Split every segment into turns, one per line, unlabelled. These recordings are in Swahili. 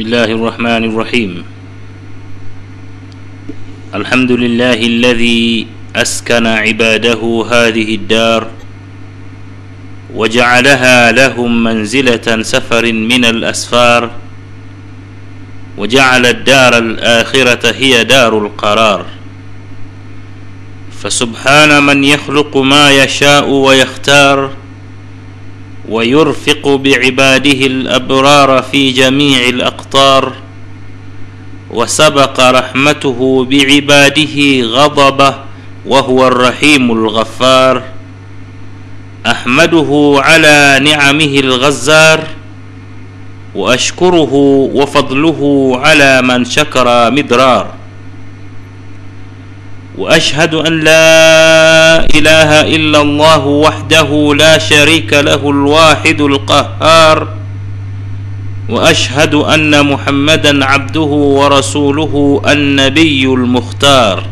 بسم الله الرحمن الرحيم. الحمد لله الذي أسكن عباده هذه الدار وجعلها لهم منزلة سفر من الأسفار وجعل الدار الآخرة هي دار القرار. فسبحان من يخلق ما يشاء ويختار ويرفق بعباده الأبرار في جميع الأقطار وسبق رحمته بعباده غضبه وهو الرحيم الغفار. أحمده على نعمه الغزار وأشكره وفضله على من شكر مدرار. وأشهد أن لا إله إلا الله وحده لا شريك له الواحد القهار. وأشهد أن محمدا عبده ورسوله النبي المختار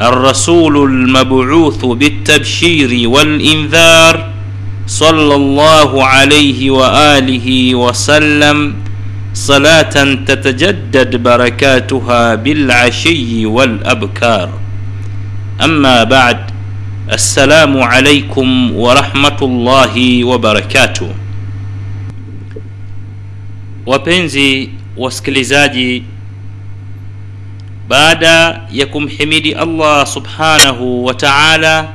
الرسول المبعوث بالتبشير والإنذار صلى الله عليه وآله وسلم. صلاة تتجدد بركاتها بالعشي والأبكار. أما بعد السلام عليكم ورحمة الله وبركاته. وبنزي واسكليزاجي بعد يكم حميد الله سبحانه وتعالى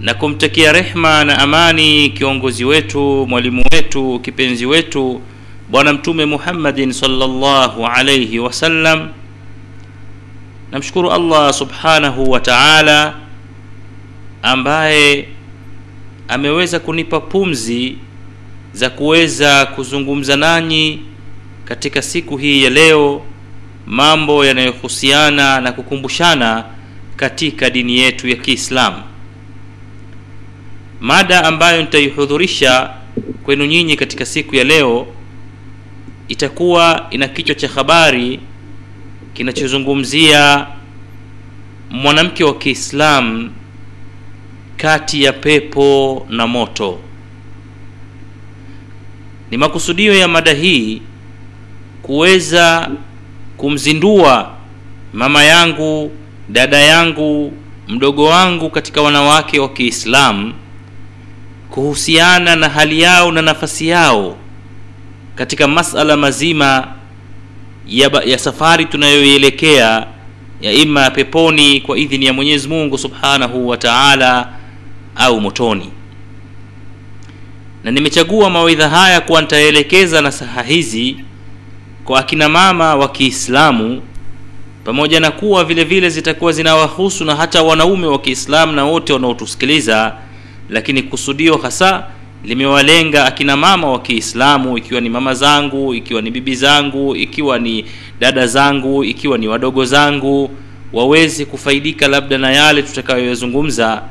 نكم kumtakia rehma na amani kiongozi wetu mwalimu wetu kipenzi bwana mtume muhammadin salllahu alaihi wasallam namshukuru allah subhanahu wa taala ambaye ameweza kunipa pumzi za kuweza kuzungumza nanyi katika siku hii ya leo mambo yanayohusiana na kukumbushana katika dini yetu ya kiislamu. Mada ambayo nitaihudhurisha kwenu nyinyi katika siku ya leo itakuwa ina kichwa cha habari kinachozungumzia mwanamke wa kiislamu kati ya pepo na moto. Ni makusudio ya mada hii kuweza kumzindua mama yangu dada yangu mdogo wangu katika wanawake wa kiislamu kuhusiana na hali yao na nafasi yao katika masala mazima ya, ya safari tunayoielekea ya ima peponi kwa idhini ya mwenyezi mungu subhanahu wa taala au motoni. Na nimechagua mawaidha haya kuwa nitaelekeza na saha hizi kwa akina mama wa kiislamu pamoja na kuwa vile vile zitakuwa zinawahusu na hata wanaume wa kiislamu na wote wanaotusikiliza lakini kusudio hasa limewalenga akina mama wa kiislamu ikiwa ni mama zangu ikiwa ni bibi zangu ikiwa ni dada zangu ikiwa ni wadogo zangu waweze kufaidika labda na yale tutakayoyazungumza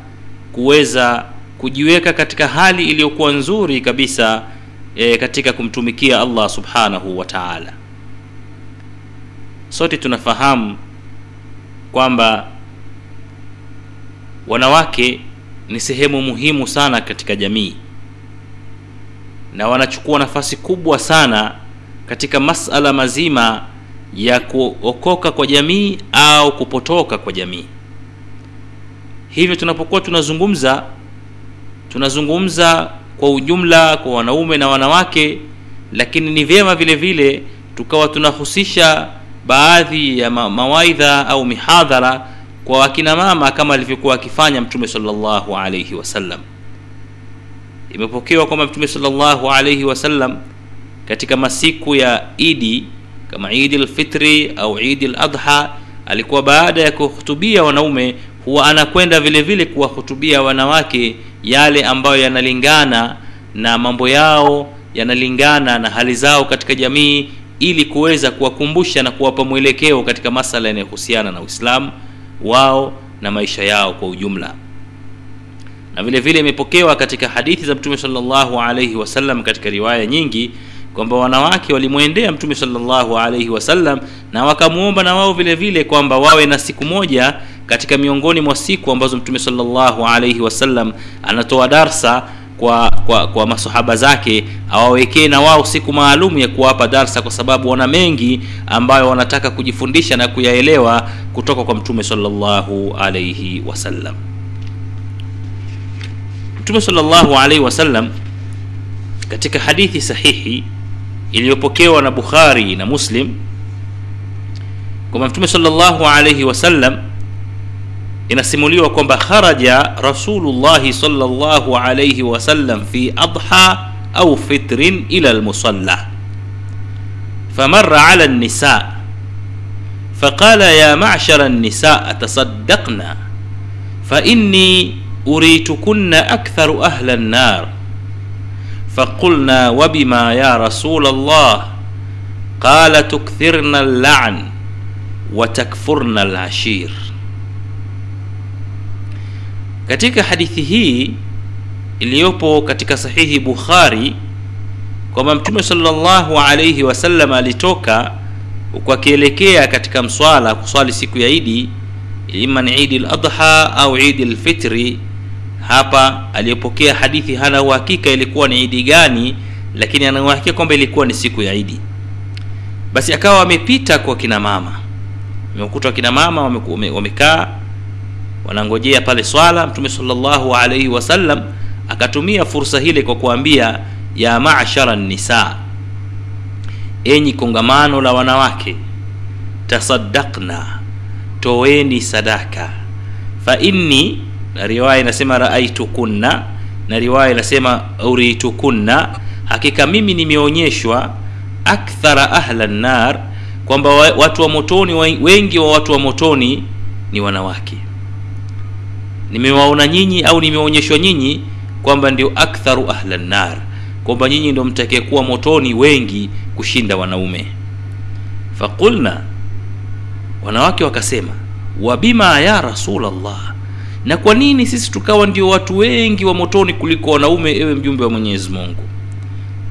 kuweza kujiweka katika hali iliyokuwa nzuri kabisa e, katika kumtumikia allah subhanahu wa taala. Sote tunafahamu kwamba wanawake ni sehemu muhimu sana katika jamii na wanachukua nafasi kubwa sana katika masala mazima ya kuokoka kwa jamii au kupotoka kwa jamii. Hivyo tunapokuwa tunazungumza tunazungumza kwa ujumla kwa wanaume na wanawake lakini ni vyema vile vile tukawa tunahusisha baadhi ya ma mawaidha au mihadhara kwa wakina mama kama alivyokuwa akifanya mtume salllahu alaihi wasallam imepokewa kwamba mtume salllahu alaihi wasallam katika masiku ya idi kama idi lfitri au idi ladha alikuwa baada ya kuhutubia wanaume huwa anakwenda vile vile kuwahutubia wanawake yale ambayo yanalingana na mambo yao yanalingana na hali zao katika jamii ili kuweza kuwakumbusha na kuwapa mwelekeo katika masala yanayohusiana na uislamu wao na maisha yao kwa ujumla na vile vile imepokewa katika hadithi za mtume salllahu alaihi wasallam katika riwaya nyingi kwamba wanawake walimwendea mtume salllahu alaihi wasallam na wakamwomba na wao vile vile kwamba wawe na siku moja katika miongoni mwa siku ambazo mtume salllahu alaihi wasallam anatoa darsa kwa kwa, kwa masahaba zake awawekee na wao siku maalum ya kuwapa darsa kwa sababu wana mengi ambayo wanataka kujifundisha na kuyaelewa kutoka kwa mtume sallallahu alaihi wasallam mtume sallallahu alaihi wasallam katika hadithi sahihi iliyopokewa na bukhari na muslim kwamba mtume sallallahu alaihi wasallam inasimuliwa kwamba kharaja rasulullahi sallallahu alaihi wasallam fi adha au fitrin ila almusalla فمر على النساء فقال يا معشر النساء تصدقنا فإني أريتكن أكثر أهل النار فقلنا وبما يا رسول الله قال تكثرن اللعن وتكفرن العشير katika hadithi hii iliyopo katika sahihi bukhari kwamba mtume sallallahu alaihi wasallam alitoka huku akielekea katika mswala kuswali siku ya idi ima ni idi ladha au idi lfitri hapa aliyepokea hadithi hana uhakika ilikuwa ni idi gani lakini ana uhakika kwamba ilikuwa ni siku ya idi basi akawa wamepita kwa kina mama. Wamekuta wakina mama wamekaa wame, wame wanangojea pale swala. Mtume salllahu alaihi wasallam akatumia fursa hile kwa kuambia ya mashara nisa enyi kongamano la wanawake tasaddaqna toweni sadaka. Fa inni na riwaya inasema raaitukunna na riwaya inasema uritukunna. Hakika mimi nimeonyeshwa akthara ahla nar kwamba watu wa motoni wengi wa watu wa motoni ni wanawake. Nimewaona nyinyi au nimeonyeshwa nyinyi kwamba ndio aktharu ahla nar kwamba nyinyi ndio mtakayekuwa motoni wengi kushinda wanaume. Faqulna wanawake wakasema wabima ya rasulllah na kwa nini sisi tukawa ndio watu wengi wa motoni kuliko wanaume ewe mjumbe wa mwenyezi mungu?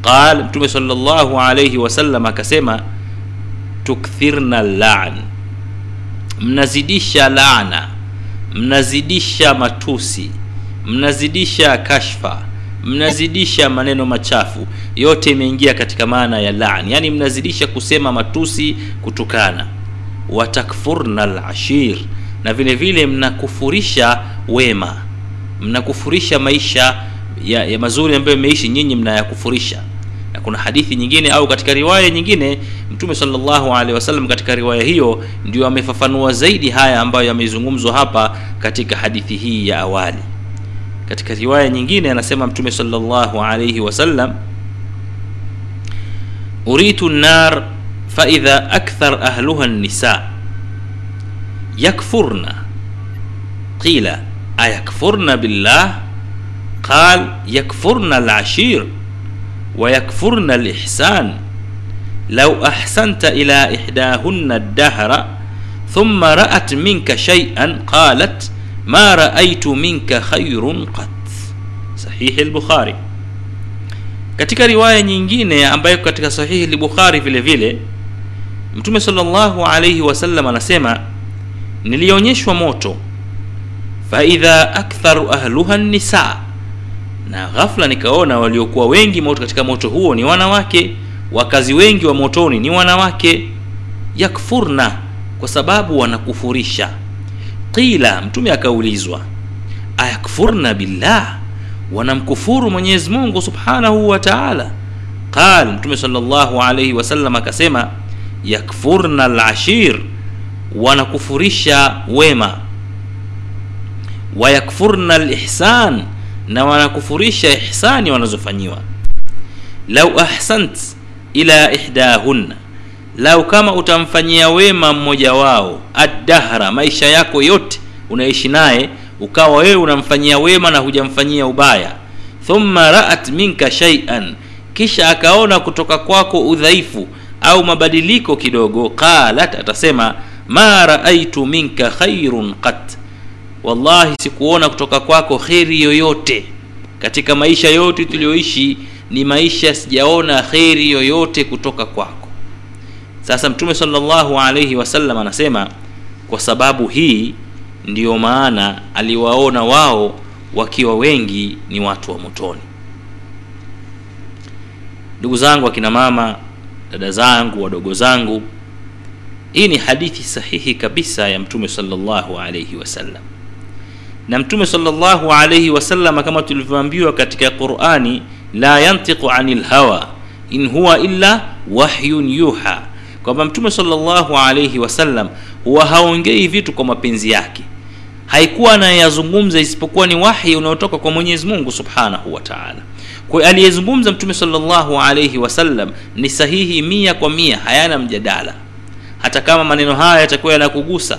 Qal mtume salllahu alaihi wasallam akasema tukthirna lan mnazidisha laana mnazidisha matusi mnazidisha kashfa mnazidisha maneno machafu. Yote imeingia katika maana ya lan. Yani mnazidisha kusema matusi kutukana. Watakfurna lashir na vile vile mnakufurisha wema. Mnakufurisha maisha ya, ya mazuri ambayo imeishi nyinyi mnayakufurisha. Na kuna hadithi nyingine au katika riwaya nyingine mtume salllahu alehi wasallam katika riwaya hiyo ndio amefafanua zaidi haya ambayo yamezungumzwa hapa katika hadithi hii ya awali. Katika riwaya nyingine anasema mtume salllahu alaihi wasallam uritu nar faidha akthar ahluha nisa يكفرنا قيل أيكفرنا بالله؟ قال يكفرنا العشير ويكفرنا الإحسان. لو أحسنت إلى إحداهن الدهر ثم رأت منك شيئا قالت ما رأيت منك خير قط. صحيح البخاري. katika riwaya nyingine ambayo katika صحيح البخاري في vile mtume صلى الله عليه وسلم anasema nilionyeshwa moto. Faidha aktharu ahluha nisa na ghafla nikaona waliokuwa wengi moto katika moto huo ni wanawake wakazi wengi wa motoni ni wanawake. Yakfurna kwa sababu wanakufurisha. Qila mtume akaulizwa ayakfurna billah wanamkufuru mwenyezi mungu subhanahu wa taala? Qal mtume salllahu alaihi wasallam akasema yakfurna lashir wanakufurisha wema. Wayakfurna lihsan na wanakufurisha ihsani wanazofanyiwa. Lau ahsant ila ihdahunna lau kama utamfanyia wema mmoja wao addahra maisha yako yote unaishi naye ukawa wewe unamfanyia wema na hujamfanyia ubaya. Thumma raat minka shaian kisha akaona kutoka kwako udhaifu au mabadiliko kidogo qalat atasema ma raaitu minka khairun qat. Wallahi sikuona kutoka kwako kheri yoyote. Katika maisha yote tuliyoishi ni maisha sijaona kheri yoyote kutoka kwako. Sasa mtume salllahu alaihi wasallam anasema kwa sababu hii ndiyo maana aliwaona wao wakiwa wengi ni watu wa motoni. Ndugu zangu akina mama dada zangu wadogo zangu hii ni hadithi sahihi kabisa ya mtume sallallahu alayhi wasallam. Na mtume sallallahu alayhi wasallam kama tulivyoambiwa katika qurani la yantiqu anil hawa in huwa illa wahyun yuha. Kwamba mtume sallallahu alayhi wasallam huwa haongei vitu kwa mapenzi yake. Haikuwa anayazungumza isipokuwa ni wahi unaotoka kwa mwenyezi mungu subhanahu wa taala. Kwa aliyezungumza mtume sallallahu alayhi wasallam ni sahihi mia kwa mia hayana mjadala hata kama maneno haya yatakuwa yanakugusa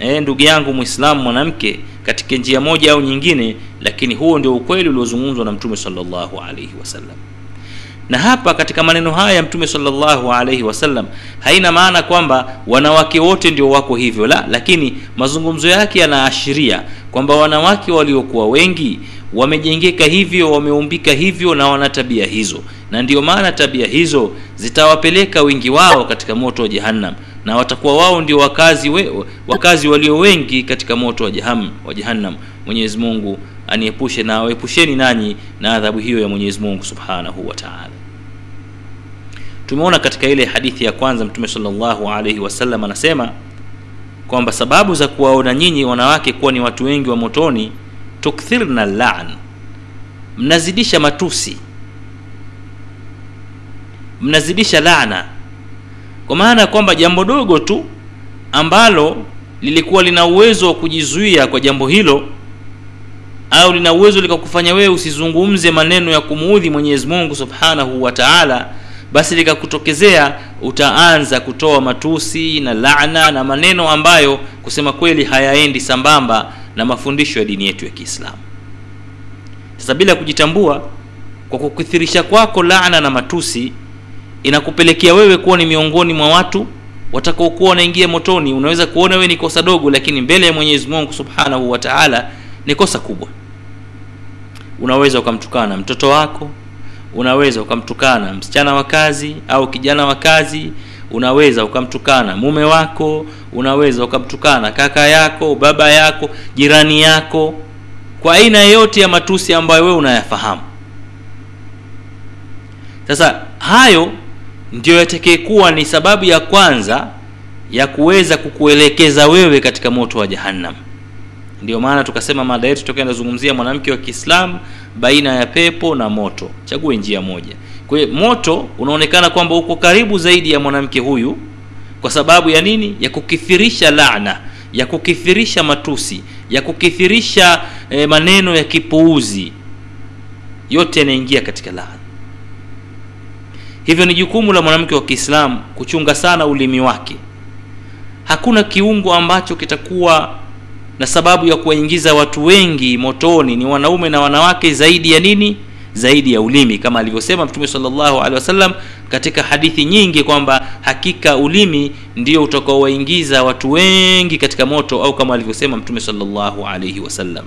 e, ndugu yangu mwislamu mwanamke katika njia moja au nyingine lakini huo ndio ukweli uliozungumzwa na mtume salllahu alaihi wasallam na hapa katika maneno haya ya mtume salllahu alaihi wasallam haina maana kwamba wanawake wote ndio wako hivyo la lakini mazungumzo yake yanaashiria kwamba wanawake waliokuwa wengi wamejengeka hivyo wameumbika hivyo na wana tabia hizo. Na ndio maana tabia hizo zitawapeleka wengi wao katika moto wa jahannam na watakuwa wao ndio wakazi we, wakazi walio wengi katika moto wa jaham, wa jahannam. Mwenyezi mungu aniepushe na waepusheni nanyi na adhabu hiyo ya mwenyezi mungu subhanahu wa taala. Tumeona katika ile hadithi ya kwanza mtume salllahu alaihi wasallam anasema kwamba sababu za kuwaona nyinyi wanawake kuwa ni watu wengi wa motoni tukthirna lan mnazidisha matusi mnazidisha laana. Kwa maana ya kwamba jambo dogo tu ambalo lilikuwa lina uwezo wa kujizuia kwa jambo hilo au lina uwezo likakufanya wewe usizungumze maneno ya kumuudhi mwenyezi mungu subhanahu wa taala basi likakutokezea utaanza kutoa matusi na laana na maneno ambayo kusema kweli hayaendi sambamba na mafundisho ya dini yetu ya kiislamu. Sasa bila kujitambua kwa kukithirisha kwako laana na matusi inakupelekea wewe kuwa ni miongoni mwa watu watakaokuwa wanaingia motoni. Unaweza kuona wewe ni kosa dogo lakini mbele ya mwenyezi mungu subhanahu wa taala ni kosa kubwa. Unaweza ukamtukana mtoto wako unaweza ukamtukana msichana wa kazi au kijana wa kazi unaweza ukamtukana mume wako unaweza ukamtukana kaka yako baba yako jirani yako kwa aina yeyote ya matusi ambayo wewe unayafahamu. Sasa hayo ndio yatakayekuwa ni sababu ya kwanza ya kuweza kukuelekeza wewe katika moto wa jahannam. Ndio maana tukasema mada yetu tokea inazungumzia mwanamke wa kiislamu baina ya pepo na moto. Chague njia moja. Kwa hiyo moto unaonekana kwamba uko karibu zaidi ya mwanamke huyu kwa sababu ya nini? Ya kukithirisha laana ya kukithirisha matusi ya kukithirisha eh, maneno ya kipuuzi. Yote yanaingia katika laana hivyo ni jukumu la mwanamke wa kiislamu kuchunga sana ulimi wake. Hakuna kiungo ambacho kitakuwa na sababu ya kuwaingiza watu wengi motoni. Ni wanaume na wanawake zaidi ya nini? Zaidi ya ulimi. Kama alivyosema mtume salllahu alehi wasallam katika hadithi nyingi kwamba hakika ulimi ndio utakaowaingiza watu wengi katika moto au kama alivyosema mtume salllahu alaihi wasallam